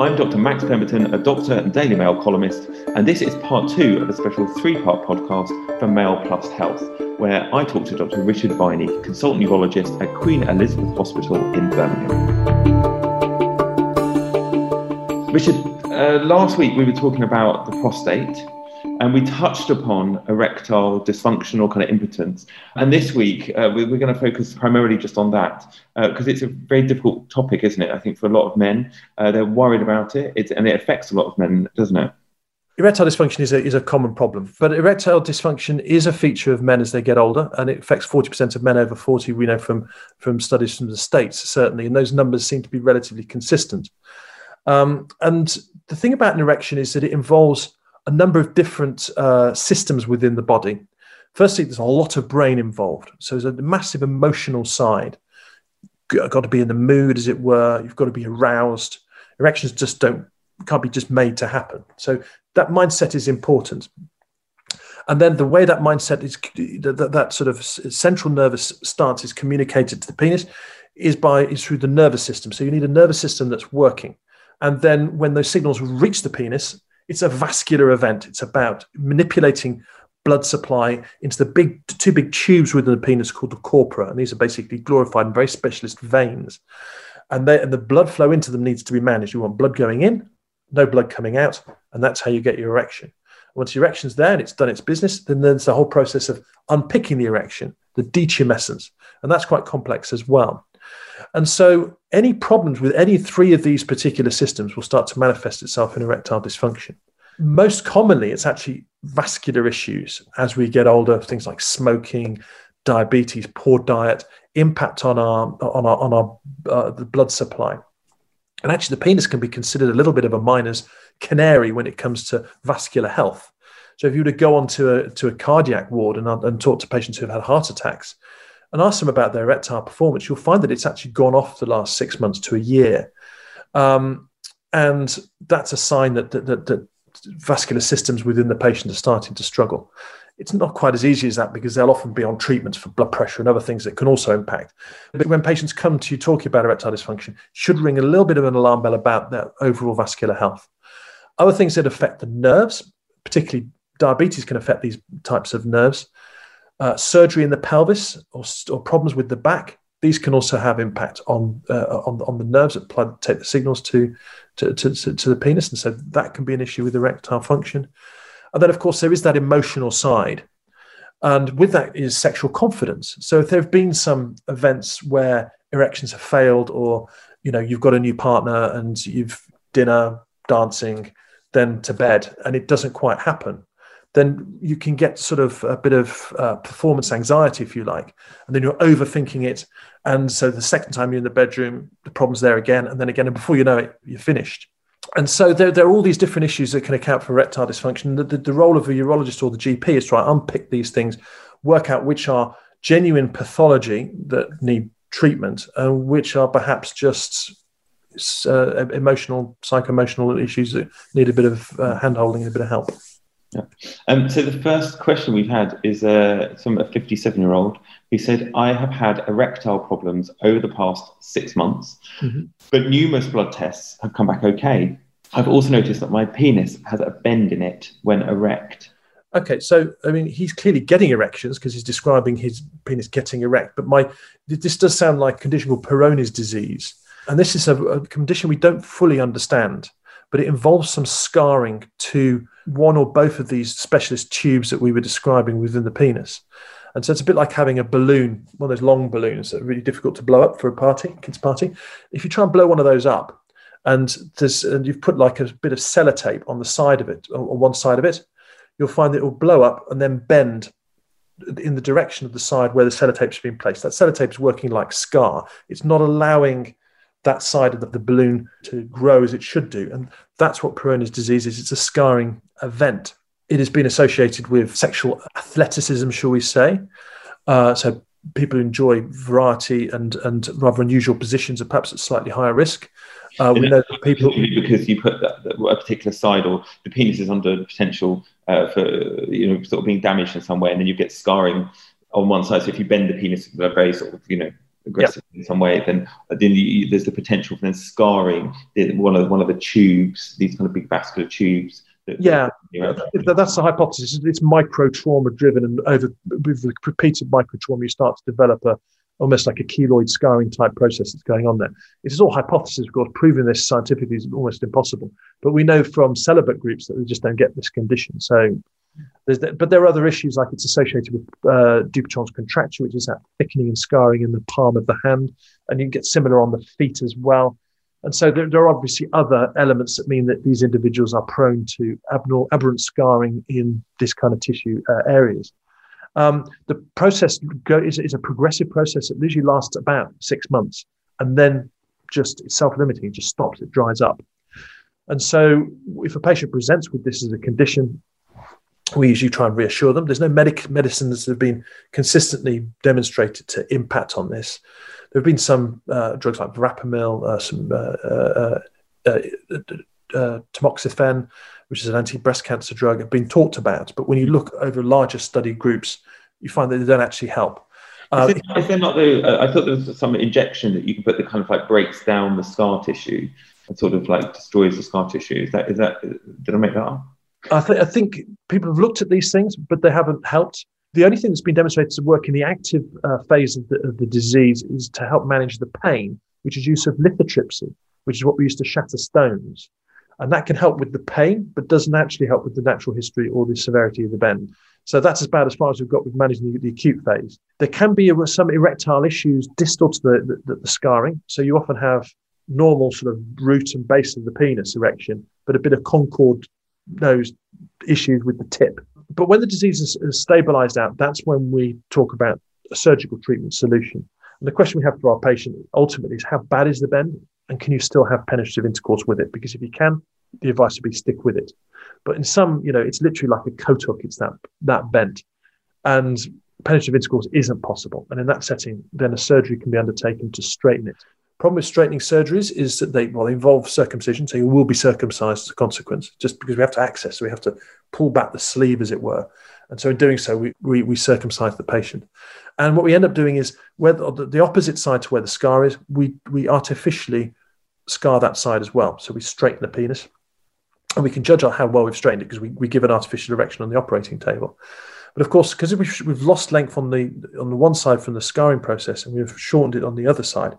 I'm Dr. Max Pemberton, a doctor and Daily Mail columnist, and this is part two of a special three part podcast for Mail Plus Health, where I talk to Dr. Richard Viney, consultant urologist at Queen Elizabeth Hospital in Birmingham. Richard, uh, last week we were talking about the prostate and we touched upon erectile dysfunction or kind of impotence. And this week, uh, we, are going to focus primarily just on that because uh, it's a very difficult topic, isn't it? I think for a lot of men, uh, they're worried about it, it's, and it affects a lot of men, doesn't it? Erectile dysfunction is a, is a common problem, but erectile dysfunction is a feature of men as they get older, and it affects 40% of men over 40. We know from, from studies from the States, certainly, and those numbers seem to be relatively consistent. Um, and the thing about an erection is that it involves a number of different uh, systems within the body. Firstly, there's a lot of brain involved. So there's a massive emotional side. You've got to be in the mood, as it were. You've got to be aroused. Erections just don't can't be just made to happen. So that mindset is important. And then the way that mindset is that, that sort of central nervous stance is communicated to the penis is by is through the nervous system. So you need a nervous system that's working. And then when those signals reach the penis, it's a vascular event. It's about manipulating blood supply into the big two big tubes within the penis called the corpora, and these are basically glorified and very specialist veins. And, they, and the blood flow into them needs to be managed. You want blood going in, no blood coming out, and that's how you get your erection. Once your erection's there and it's done its business, then there's the whole process of unpicking the erection, the detumescence, and that's quite complex as well. And so, any problems with any three of these particular systems will start to manifest itself in erectile dysfunction. Most commonly, it's actually vascular issues as we get older, things like smoking, diabetes, poor diet, impact on our on our on our uh, the blood supply. And actually, the penis can be considered a little bit of a miner's canary when it comes to vascular health. So, if you were to go onto a to a cardiac ward and, and talk to patients who have had heart attacks, and ask them about their erectile performance, you'll find that it's actually gone off the last six months to a year. Um, and that's a sign that, that, that, that vascular systems within the patient are starting to struggle. It's not quite as easy as that because they'll often be on treatments for blood pressure and other things that can also impact. But when patients come to you talking about erectile dysfunction, should ring a little bit of an alarm bell about their overall vascular health. Other things that affect the nerves, particularly diabetes, can affect these types of nerves uh, surgery in the pelvis or, or, problems with the back. These can also have impact on uh, on, on the nerves that blood take the signals to to, to, to the penis, and so that can be an issue with erectile function. And then, of course, there is that emotional side, and with that is sexual confidence. So, if there have been some events where erections have failed, or you know you've got a new partner and you've dinner, dancing, then to bed, and it doesn't quite happen, then you can get sort of a bit of uh, performance anxiety, if you like, and then you're overthinking it. And so the second time you're in the bedroom, the problem's there again, and then again, and before you know it, you're finished. And so there, there are all these different issues that can account for erectile dysfunction. The, the, the role of a urologist or the GP is to try and unpick these things, work out which are genuine pathology that need treatment and which are perhaps just uh, emotional, psycho-emotional issues that need a bit of uh, hand-holding and a bit of help. Yeah. Um, so the first question we've had is uh, from a 57 year old who said, I have had erectile problems over the past six months, mm-hmm. but numerous blood tests have come back okay. I've also noticed that my penis has a bend in it when erect. Okay, so I mean, he's clearly getting erections because he's describing his penis getting erect. But my this does sound like a condition called Peyronie's disease, and this is a, a condition we don't fully understand but it involves some scarring to one or both of these specialist tubes that we were describing within the penis. And so it's a bit like having a balloon, one of those long balloons that are really difficult to blow up for a party, kids' party. If you try and blow one of those up, and there's and you've put like a bit of sellotape on the side of it, on one side of it, you'll find that it will blow up and then bend in the direction of the side where the sellotape's been placed. That sellotape is working like scar. It's not allowing that side of the, the, balloon to grow as it should do. And that's what Peyronie's disease is. It's a scarring event. It has been associated with sexual athleticism, shall we say. Uh, so people who enjoy variety and, and rather unusual positions are perhaps at slightly higher risk. Uh, we know that people because you put that, that, a particular side or the penis is under potential uh, for you know sort of being damaged in some way, and then you get scarring on one side. So if you bend the penis very sort of you know aggressive yeah. in some way, then then you, there's the potential for then scarring one of one of the tubes, these kind of big vascular tubes. That, yeah, that, that's the hypothesis. It's micro trauma driven, and over with repeated micro trauma, you start to develop a almost like a keloid scarring type process that's going on there. It is all hypothesis, of course. Proving this scientifically is almost impossible. But we know from celibate groups that they just don't get this condition. So, the, but there are other issues like it's associated with uh, Dupuytren's contracture, which is that thickening and scarring in the palm of the hand, and you get similar on the feet as well. And so there, there, are obviously other elements that mean that these individuals are prone to abnormal, aberrant scarring in this kind of tissue uh, areas. Um, the process go, is, is, a progressive process that usually lasts about six months and then just self-limiting, it just stops, it dries up. And so if a patient presents with this as a condition, we usually try and reassure them. There's no medic- medicines that have been consistently demonstrated to impact on this. There have been some uh, drugs like verapamil, uh, some uh, uh, uh, uh tamoxifen, which is an anti-breast cancer drug, have been talked about. But when you look over larger study groups, you find that they don't actually help. Is, there, is, there not the? Uh, I thought there was some injection that you can put that kind of like breaks down the scar tissue and sort of like destroys the scar tissue. Is that is that? Did I make that up? I, th- I think people have looked at these things, but they haven't helped. The only thing that's been demonstrated to work in the active uh, phase of the, of the disease is to help manage the pain, which is use of lithotripsy, which is what we use to shatter stones. And that can help with the pain, but doesn't actually help with the natural history or the severity of the bend. So that's about as far as we've got with managing the, the acute phase. There can be a, some erectile issues distal to the, the, the, scarring. So you often have normal sort of root and base of the penis erection, but a bit of concord nose issues with the tip. But when the disease is, is stabilized out, that's when we talk about a surgical treatment solution. And the question we have for our patient ultimately is how bad is the bend? and can you still have penetrative intercourse with it? Because if you can, the advice would be stick with it. But in some, you know, it's literally like a coat hook. It's that that bent, and penetrative intercourse isn't possible. And in that setting, then a surgery can be undertaken to straighten it. Problem with straightening surgeries is that they well they involve circumcision, so you will be circumcised as a consequence. Just because we have to access, so we have to pull back the sleeve, as it were. And so in doing so, we, we, we circumcise the patient. And what we end up doing is where the, the opposite side to where the scar is, we, we artificially scar that side as well. So we straighten the penis. And we can judge how well we've straightened it because we, we give an artificial erection on the operating table. But of course, because we've, we've lost length on the on the one side from the scarring process and we've shortened it on the other side,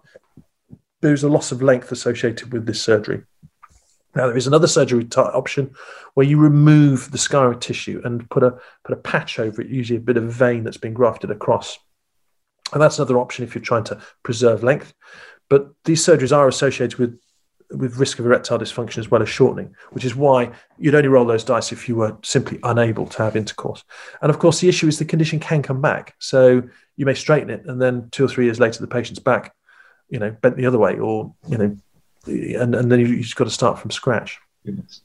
there's a loss of length associated with this surgery. Now there is another surgery t- option where you remove the scar tissue and put a put a patch over it, usually a bit of vein that's been grafted across. And that's another option if you're trying to preserve length. But these surgeries are associated with with risk of erectile dysfunction as well as shortening, which is why you'd only roll those dice if you were simply unable to have intercourse. And of course, the issue is the condition can come back. So you may straighten it, and then two or three years later, the patient's back, you know, bent the other way, or you know, and, and then you, have got to start from scratch. Goodness.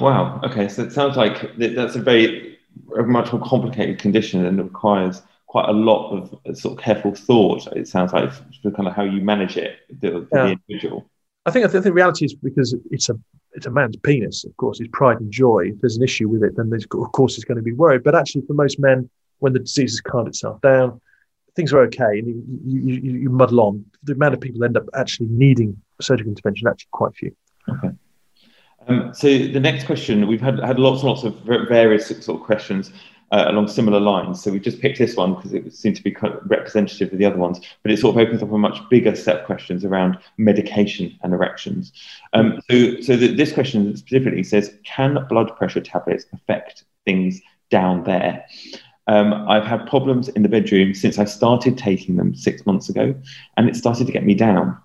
Wow. Okay. So it sounds like that's a very a much more complicated condition and it requires quite a lot of uh, sort of careful thought. It sounds like for kind of how you manage it for yeah. the individual. I think I think the reality is because it's a it's a man's penis. Of course, his pride and joy. If there's an issue with it, then there's of course he's going to be worried. But actually, for most men, when the disease has calmed itself down, things are okay and you, you, you, you muddle on. The amount of people end up actually needing surgical intervention actually quite few. Okay. Um, so the next question, we've had, had lots and lots of various sort of questions uh, along similar lines. So we just picked this one because it seemed to be kind of representative of the other ones, but it sort of opens up a much bigger set of questions around medication and erections. Um, so so the, this question specifically says, can blood pressure tablets affect things down there? Um, I've had problems in the bedroom since I started taking them six months ago, and it started to get me down.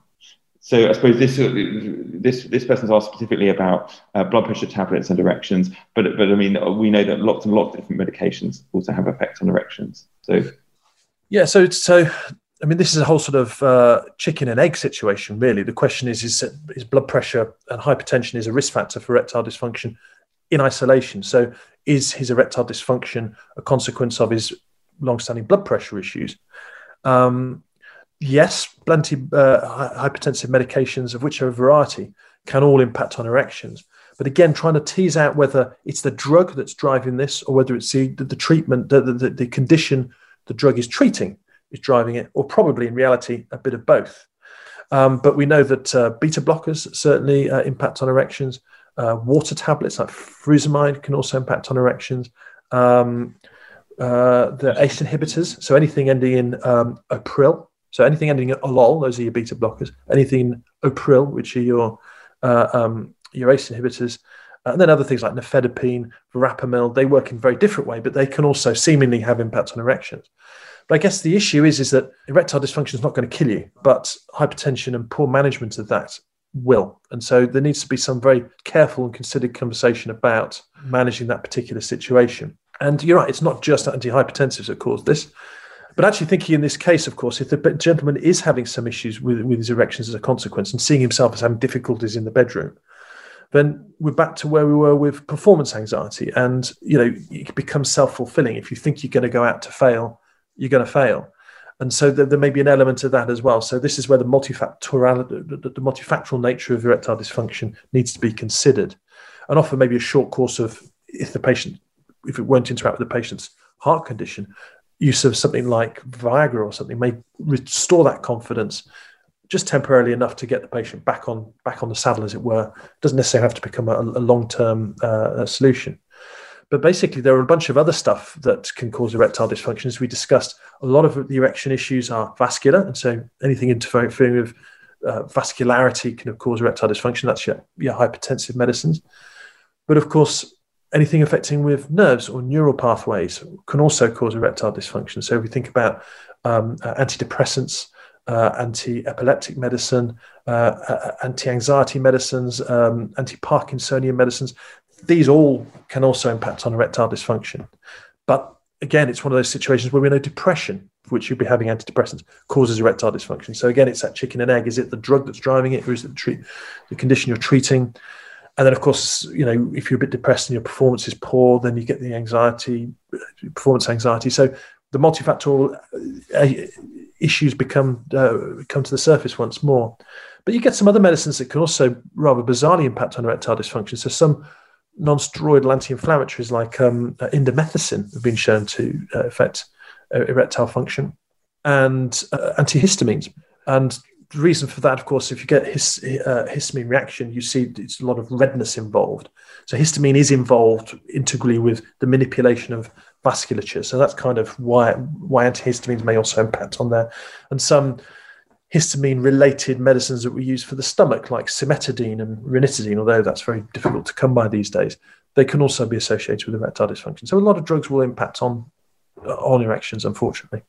So I suppose this this this person's asked specifically about uh, blood pressure tablets and erections, but but I mean we know that lots and lots of different medications also have effects on erections. So yeah, so so I mean this is a whole sort of uh, chicken and egg situation really. The question is is is blood pressure and hypertension is a risk factor for erectile dysfunction in isolation. So is his erectile dysfunction a consequence of his long-standing blood pressure issues? Um, yes, plenty uh, hypertensive medications, of which are a variety, can all impact on erections. But again, trying to tease out whether it's the drug that's driving this or whether it's the, the, treatment, the, the, the condition the drug is treating is driving it, or probably in reality a bit of both. Um, but we know that uh, beta blockers certainly uh, impact on erections. Uh, water tablets like furosemide can also impact on erections. Um, uh, the ACE inhibitors, so anything ending in um, Opril, so anything ending in olol, those are your beta blockers. Anything Opril, which are your uh, um, your ACE inhibitors, and then other things like nifedipine, verapamil, they work in a very different way, but they can also seemingly have impact on erections. But I guess the issue is, is that erectile dysfunction is not going to kill you, but hypertension and poor management of that will. And so there needs to be some very careful and considered conversation about managing that particular situation. And you're right, it's not just antihypertensives that cause this. But actually, thinking in this case, of course, if the gentleman is having some issues with, with his erections as a consequence and seeing himself as having difficulties in the bedroom, then we're back to where we were with performance anxiety. And, you know, it becomes self fulfilling. If you think you're going to go out to fail, you're going to fail. And so there, there, may be an element of that as well. So this is where the multifactorial, the, the multifactorial nature of erectile dysfunction needs to be considered. And often maybe a short course of, if the patient, if it won't interact with the patient's heart condition, use of something like Viagra or something may restore that confidence just temporarily enough to get the patient back on back on the saddle, as it were. It doesn't necessarily have to become a, a long term uh, solution. But basically, there are a bunch of other stuff that can cause erectile dysfunction. As we discussed, a lot of the erection issues are vascular, and so anything interfering with uh, vascularity can cause erectile dysfunction. That's your, your hypertensive medicines. But of course, anything affecting with nerves or neural pathways can also cause erectile dysfunction. So if we think about um, uh, antidepressants, uh, anti-epileptic medicine, uh, uh anti-anxiety medicines, um, anti-Parkinsonian medicines, these all can also impact on erectile dysfunction. But again, it's one of those situations where we know depression, for which you'd be having antidepressants, causes erectile dysfunction. So again, it's that chicken and egg. Is it the drug that's driving it, or is it the, treat, the condition you're treating? and then of course you know if you're a bit depressed and your performance is poor then you get the anxiety performance anxiety so the multifactorial uh, issues become uh, come to the surface once more but you get some other medicines that can also rather bizarrely impact on erectile dysfunction so some non-steroidal anti-inflammatories like um, uh, indomethacin have been shown to uh, affect uh, erectile function and uh, antihistamines and the reason for that, of course, if you get his, uh, histamine reaction, you see it's a lot of redness involved. So histamine is involved integrally with the manipulation of vasculature. So that's kind of why why antihistamines may also impact on there. And some histamine related medicines that we use for the stomach, like cimetidine and ranitidine, although that's very difficult to come by these days, they can also be associated with erectile dysfunction. So a lot of drugs will impact on on erections, unfortunately.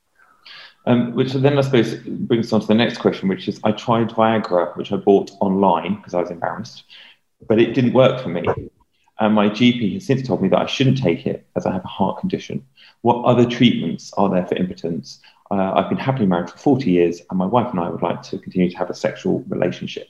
Um, which then I suppose brings us on to the next question, which is I tried Viagra, which I bought online because I was embarrassed, but it didn't work for me. And my GP has since told me that I shouldn't take it as I have a heart condition. What other treatments are there for impotence? Uh, I've been happily married for 40 years, and my wife and I would like to continue to have a sexual relationship.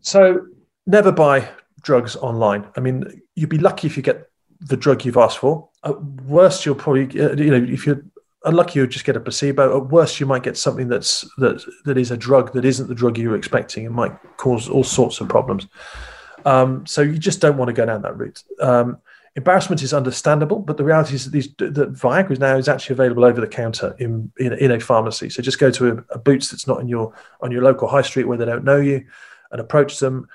So, never buy drugs online. I mean, you'd be lucky if you get the drug you've asked for. At worst, you'll probably, uh, you know, if you're unlucky you'll just get a placebo. At worst, you might get something that's that that is a drug that isn't the drug you were expecting. and might cause all sorts of problems. Um, so you just don't want to go down that route. Um, embarrassment is understandable, but the reality is that these that Viagra is now is actually available over the counter in in, in a pharmacy. So just go to a, a, Boots that's not in your on your local high street where they don't know you, and approach them.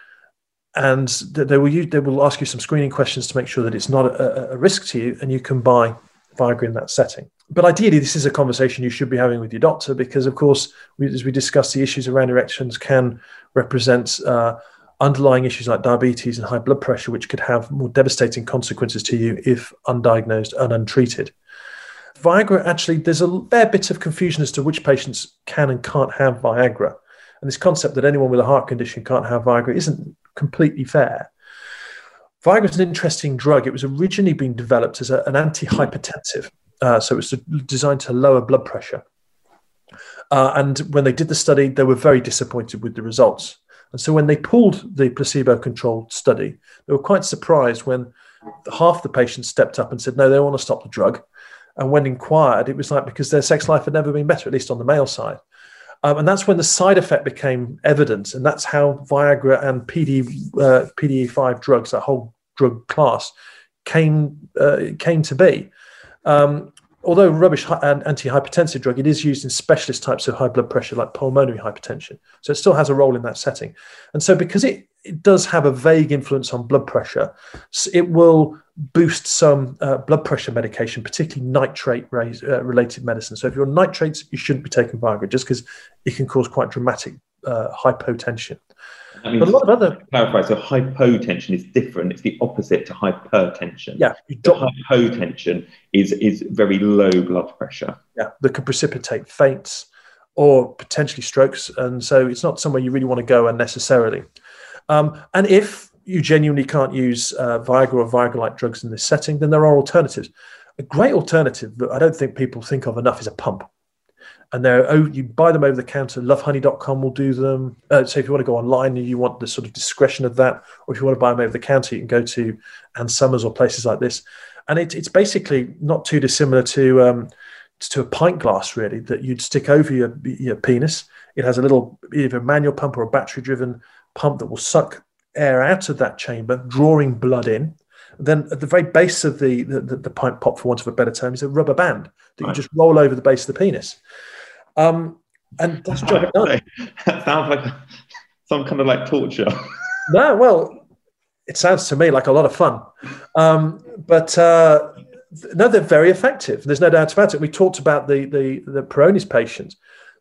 And they will they will ask you some screening questions to make sure that it's not a, a risk to you, and you can buy Viagra in that setting but ideally, this is a conversation you should be having with your doctor because, of course, we, as we discussed, the issues around erections can represent uh, underlying issues like diabetes and high blood pressure, which could have more devastating consequences to you if undiagnosed and untreated. Viagra, actually, there's a fair bit of confusion as to which patients can and can't have Viagra. And this concept that anyone with a heart condition can't have Viagra isn't completely fair. Viagra is an interesting drug. It was originally being developed as a, an antihypertensive. Uh, so it was designed to lower blood pressure. Uh, and when they did the study, they were very disappointed with the results. And so when they pulled the placebo controlled study, they were quite surprised when half the patients stepped up and said, no, they want to stop the drug. And when inquired, it was like because their sex life had never been better, at least on the male side. Um, and that's when the side effect became evident. And that's how Viagra and PD, uh, PDE5 drugs, that whole drug class, came, uh, came to be. Um, although rubbish antihypertensive drug, it is used in specialist types of high blood pressure, like pulmonary hypertension. So it still has a role in that setting. And so, because it, it does have a vague influence on blood pressure, it will boost some uh, blood pressure medication, particularly nitrate uh, related medicine. So, if you're on nitrates, you shouldn't be taking Viagra just because it can cause quite dramatic uh, hypotension. I mean, but a lot of other clarify. So hypotension is different. It's the opposite to hypertension. Yeah, hypotension is is very low blood pressure. Yeah, that can precipitate faints or potentially strokes, and so it's not somewhere you really want to go unnecessarily. Um, and if you genuinely can't use uh, Viagra or Viagra-like drugs in this setting, then there are alternatives. A great alternative that I don't think people think of enough is a pump and they're oh you buy them over the counter lovehoney.com will do them uh, so if you want to go online and you want the sort of discretion of that or if you want to buy them over the counter you can go to Ann Summers or places like this and it, it's basically not too dissimilar to um, to a pint glass really that you'd stick over your, your penis it has a little either a manual pump or a battery driven pump that will suck air out of that chamber drawing blood in then at the very base of the, the, the pint pop, for want of a better term, is a rubber band that right. you just roll over the base of the penis. Um, and that's job done. That sounds like some kind of like torture. no, well, it sounds to me like a lot of fun. Um, but uh, no, they're very effective. There's no doubt about it. We talked about the the the Peyronie's patients.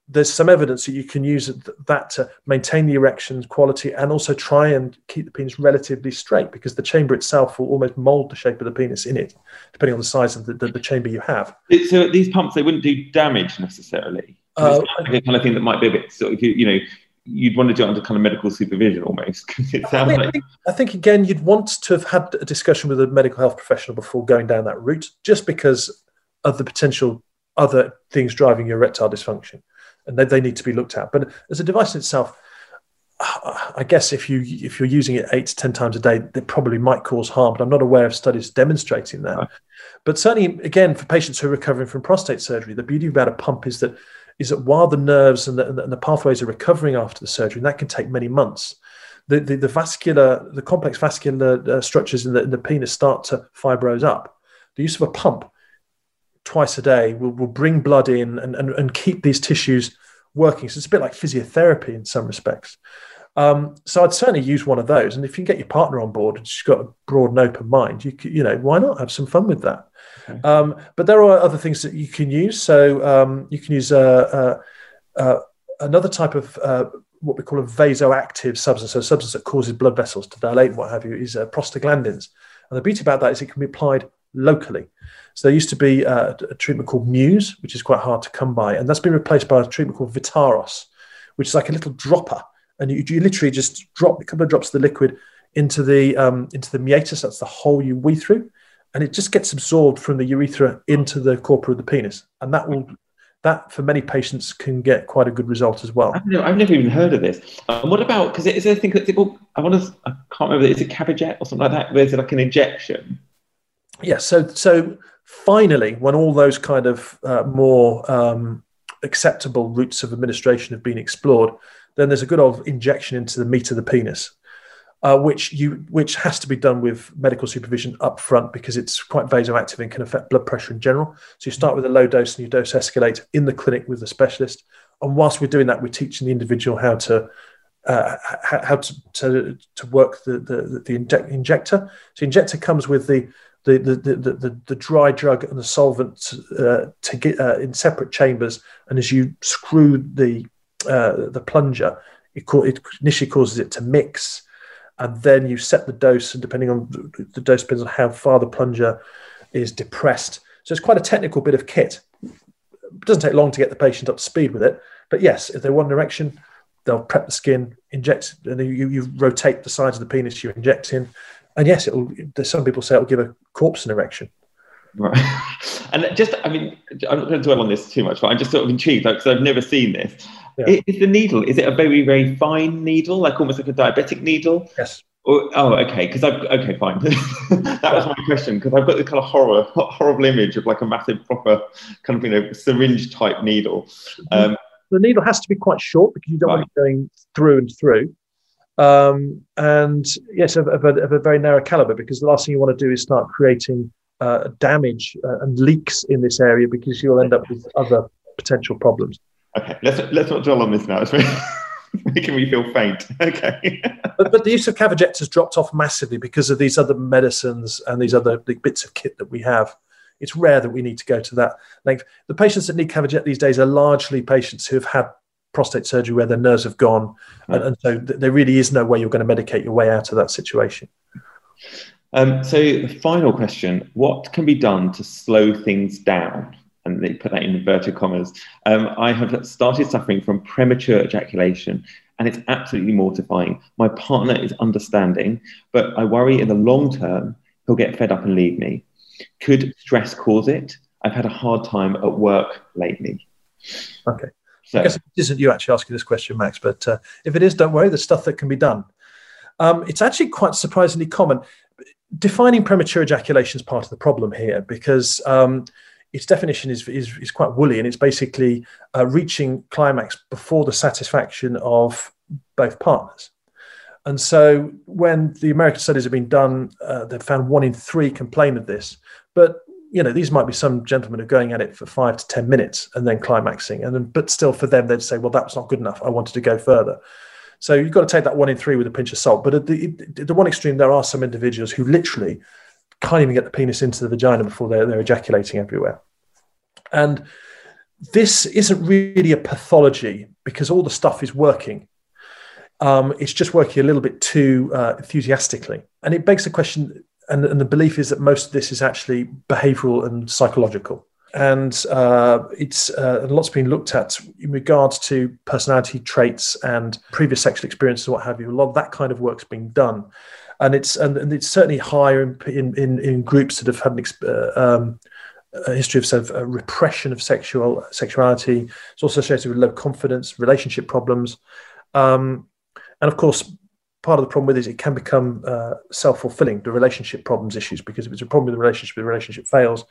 There's some evidence that you can use that to maintain the erection quality and also try and keep the penis relatively straight because the chamber itself will almost mold the shape of the penis in it, depending on the size of the, the, the chamber you have. So these pumps, they wouldn't do damage necessarily. Uh, the kind of thing that might be a bit sort of, you, know, you'd want to do it under kind of medical supervision almost. it sounds I, think, like... I think again, you'd want to have had a discussion with a medical health professional before going down that route, just because of the potential other things driving your erectile dysfunction, and they, they need to be looked at. But as a device in itself, I guess if you if you're using it eight to ten times a day, it probably might cause harm. But I'm not aware of studies demonstrating that. Right. But certainly, again, for patients who are recovering from prostate surgery, the beauty about a pump is that is that while the nerves and the, and the pathways are recovering after the surgery, and that can take many months, the, the, the vascular, the complex vascular uh, structures in the, in the penis start to fibrose up. The use of a pump twice a day will, will bring blood in and, and, and keep these tissues working. So it's a bit like physiotherapy in some respects. Um, so I'd certainly use one of those. And if you can get your partner on board and she's got a broad and open mind, you you know why not have some fun with that? Okay. Um, but there are other things that you can use. So um, you can use uh, uh, uh, another type of uh, what we call a vasoactive substance, so a substance that causes blood vessels to dilate and what have you, is uh, prostaglandins. And the beauty about that is it can be applied locally. So there used to be uh, a treatment called Muse, which is quite hard to come by, and that's been replaced by a treatment called Vitaros, which is like a little dropper and you, you literally just drop a couple of drops of the liquid into the um, into the meatus. That's the hole you wee through, and it just gets absorbed from the urethra into the corpora of the penis, and that will that for many patients can get quite a good result as well. I've never, I've never even heard of this. Um, what about because is there a thing that people I want to I can't remember is it Caverject or something like that? Where is it like an injection? Yeah. So so finally, when all those kind of uh, more um, acceptable routes of administration have been explored, then there's a good old injection into the meat of the penis, uh, which you which has to be done with medical supervision up front because it's quite vasoactive and can affect blood pressure in general. So you start with a low dose and you dose escalate in the clinic with the specialist. And whilst we're doing that, we're teaching the individual how to uh, how to, to, to work the the, the inject, injector. So injector comes with the the the, the, the, the dry drug and the solvent uh, to get uh, in separate chambers. And as you screw the uh, the plunger, it, co- it, initially causes it to mix, and then you set the dose, and depending on the, dose depends on how far the plunger is depressed. So it's quite a technical bit of kit. It doesn't take long to get the patient up to speed with it, but yes, if they want an erection, they'll prep the skin, inject, and you, you rotate the sides of the penis you're injecting, and yes, it'll. Some people say it'll give a corpse an erection. Right. And just, I mean, I'm not going to dwell on this too much, but I'm just sort of intrigued because like, I've never seen this. Yeah. Is the needle, is it a very, very fine needle, like almost like a diabetic needle? Yes. Or, oh, okay. Because I've okay, fine. that was my question because I've got this kind of horror, horrible image of like a massive, proper kind of you know syringe type needle. Um, the needle has to be quite short because you don't right. want it going through and through. Um, and yes, of, of, a, of, a, very narrow caliber because the last thing you want to do is start creating uh, damage uh, and leaks in this area because you'll end up with other potential problems. Okay, let's let's not dwell on this now. It's making me feel faint. Okay. but, but the use of Caverject has dropped off massively because of these other medicines and these other bits of kit that we have. It's rare that we need to go to that length. The patients that need Caverject these days are largely patients who have had prostate surgery where their nerves have gone, and, and, so th- there really is no way you're going to medicate your way out of that situation. Um, so, the final question: What can be done to slow things down? And they put that in inverted commas. Um, I have started suffering from premature ejaculation, and it's absolutely mortifying. My partner is understanding, but I worry in the long term he'll get fed up and leave me. Could stress cause it? I've had a hard time at work lately. Okay. So, I guess it isn't you actually asking this question, Max, but uh, if it is, don't worry, there's stuff that can be done. Um, it's actually quite surprisingly common. Defining premature ejaculation is part of the problem here because um, its definition is, is, is, quite woolly and it's basically uh, reaching climax before the satisfaction of both partners. And so when the American studies have been done, uh, they've found one in three complain of this. But you know, these might be some gentlemen who are going at it for five to ten minutes and then climaxing, and then but still for them they'd say, well, that was not good enough. I wanted to go further. So you've got to take that one in three with a pinch of salt. But at the, the one extreme, there are some individuals who literally can't even get the penis into the vagina before they're, they're ejaculating everywhere. And this isn't really a pathology because all the stuff is working. Um, it's just working a little bit too uh, enthusiastically. And it begs the question and, and the belief is that most of this is actually behavioral and psychological and uh, it's uh, lots been looked at in regards to personality traits and previous sexual experiences, what have you. A lot of that kind of work's being done, and it's and, and it's certainly higher in, in, in groups that have had an uh, um, a history of sort of uh, repression of sexual sexuality. It's also associated with low confidence, relationship problems, um, and of course part of the problem with it is it can become uh, self-fulfilling the relationship problems issues because if it's a problem with the relationship the relationship fails.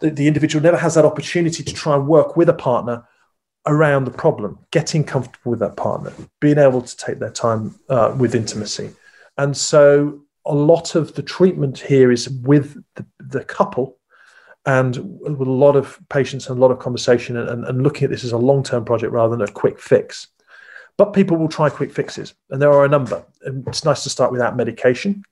The, the individual never has that opportunity to try and work with a partner around the problem getting comfortable with that partner being able to take their time uh, with intimacy. And so a lot of the treatment here is with the, the couple and with a lot of patience and a lot of conversation and, and looking at this as a long-term project rather than a quick fix but people will try quick fixes, and there are a number. It's nice to start without medication.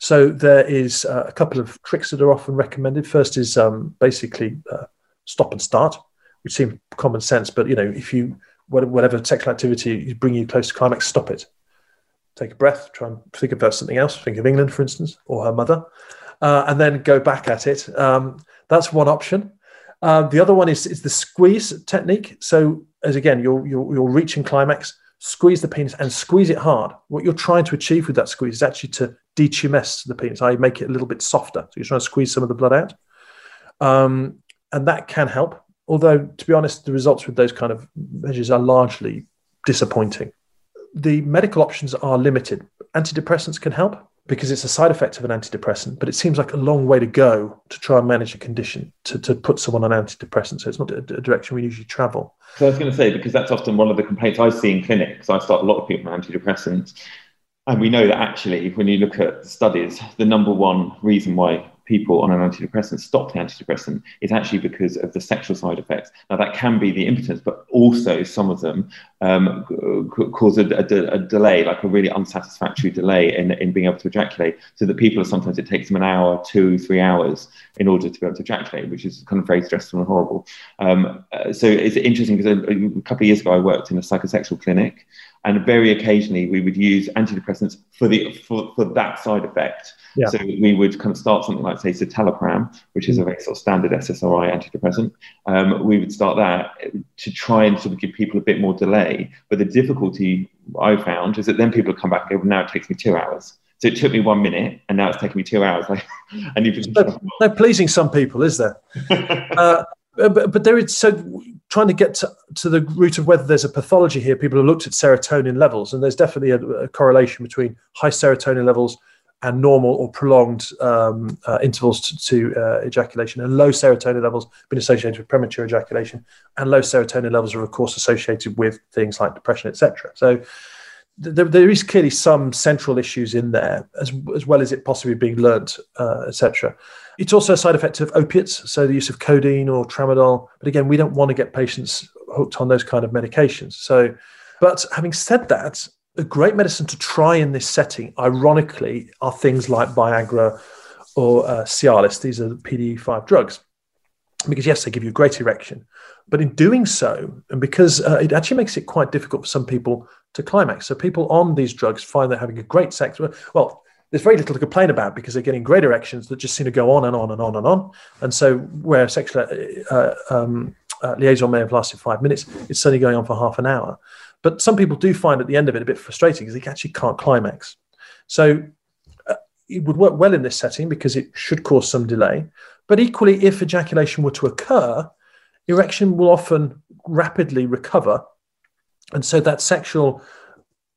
So there is uh, a couple of tricks that are often recommended. First is um, basically uh, stop and start, which seems common sense, but you know, if you whatever sexual activity is bringing you close to climax, stop it. Take a breath, try and think about something else. Think of England, for instance, or her mother, uh, and then go back at it. Um, that's one option. Uh, the other one is, is the squeeze technique. So as again, you're, you're, reaching climax, squeeze the penis and squeeze it hard. What you're trying to achieve with that squeeze is actually to detumesce the penis, I make it a little bit softer. So you're trying to squeeze some of the blood out. Um, and that can help. Although, to be honest, the results with those kind of measures are largely disappointing. The medical options are limited. Antidepressants can help because it's a side effect of an antidepressant, but it seems like a long way to go to try and manage a condition to, to put someone on antidepressants. So it's not a direction we usually travel. So I was going to say, because that's often one of the complaints I see in clinics. I start a lot of people on antidepressants. And we know that actually, when you look at studies, the number one reason why people on an antidepressant stop the antidepressant is actually because of the sexual side effects. Now, that can be the impotence, but also some of them um, cause a, a, a, delay, like a really unsatisfactory delay in, in being able to ejaculate, so that people are sometimes it takes them an hour, two, three hours in order to be able to ejaculate, which is kind of very stressful and horrible. Um, uh, so it's interesting because a, a couple of years ago, I worked in a psychosexual clinic and very occasionally we would use antidepressants for the for, for that side effect. Yeah. So we would kind of start something like say citalopram, which is a very sort of standard SSRI antidepressant. Um, we would start that to try and sort of give people a bit more delay. But the difficulty I found is that then people come back and go, well, now it takes me two hours. So it took me one minute, and now it's taking me two hours. Like, and you've no, no pleasing some people, is there? uh, but, but there is so trying to get to, to, the root of whether there's a pathology here. People have looked at serotonin levels, and there's definitely a, a correlation between high serotonin levels and normal or prolonged um, uh, intervals to, to uh, ejaculation. And low serotonin levels have been associated with premature ejaculation, and low serotonin levels are, of course, associated with things like depression, etc. So there, there is clearly some central issues in there, as, as well as it possibly being learnt, uh, etc. It's also a side effect of opiates, so the use of codeine or tramadol. But again, we don't want to get patients hooked on those kind of medications. So, but having said that, a great medicine to try in this setting, ironically, are things like Viagra or uh, Cialis. These are the PDE5 drugs. Because, yes, they give you a great erection. But in doing so, and because uh, it actually makes it quite difficult for some people to climax. So people on these drugs find they're having a great sex. Well, there's very little to complain about because they're getting great erections that just seem to go on and on and on and on. And so where sexual uh, um, uh, liaison may have lasted five minutes, it's suddenly going on for half an hour. But some people do find at the end of it a bit frustrating because they actually can't climax. So uh, it would work well in this setting because it should cause some delay. But equally, if ejaculation were to occur, erection will often rapidly recover. And so that sexual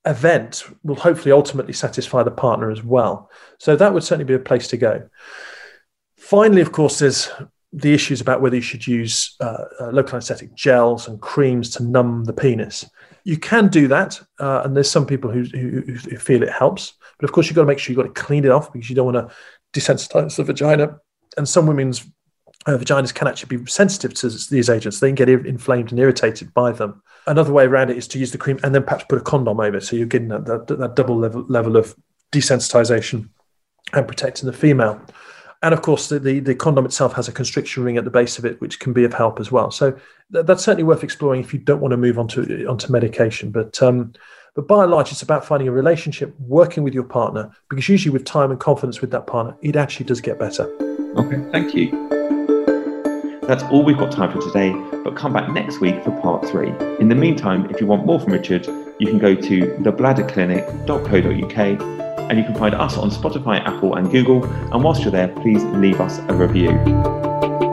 event will hopefully ultimately satisfy the partner as well. So that would certainly be a place to go. Finally, of course, there's the issues about whether you should use uh, uh, local anesthetic gels and creams to numb the penis. You can do that, uh, and there's some people who, who, who, feel it helps. But of course, you've got to make sure you've got to clean it off because you don't want to desensitize the vagina. And some women's uh, vaginas can actually be sensitive to these agents. They can get inflamed and irritated by them. Another way around it is to use the cream and then perhaps put a condom over, so you're getting that, that, that double level, level of desensitization and protecting the female. And of course, the, the, the, condom itself has a constriction ring at the base of it, which can be of help as well. So th- that's certainly worth exploring if you don't want to move on to onto medication. But um, but by and large, it's about finding a relationship, working with your partner, because usually with time and confidence with that partner, it actually does get better. Okay, thank you. That's all we've got time for today, but come back next week for part three. In the meantime, if you want more from Richard, you can go to thebladderclinic.co.uk and you can find us on Spotify, Apple, and Google. And whilst you're there, please leave us a review.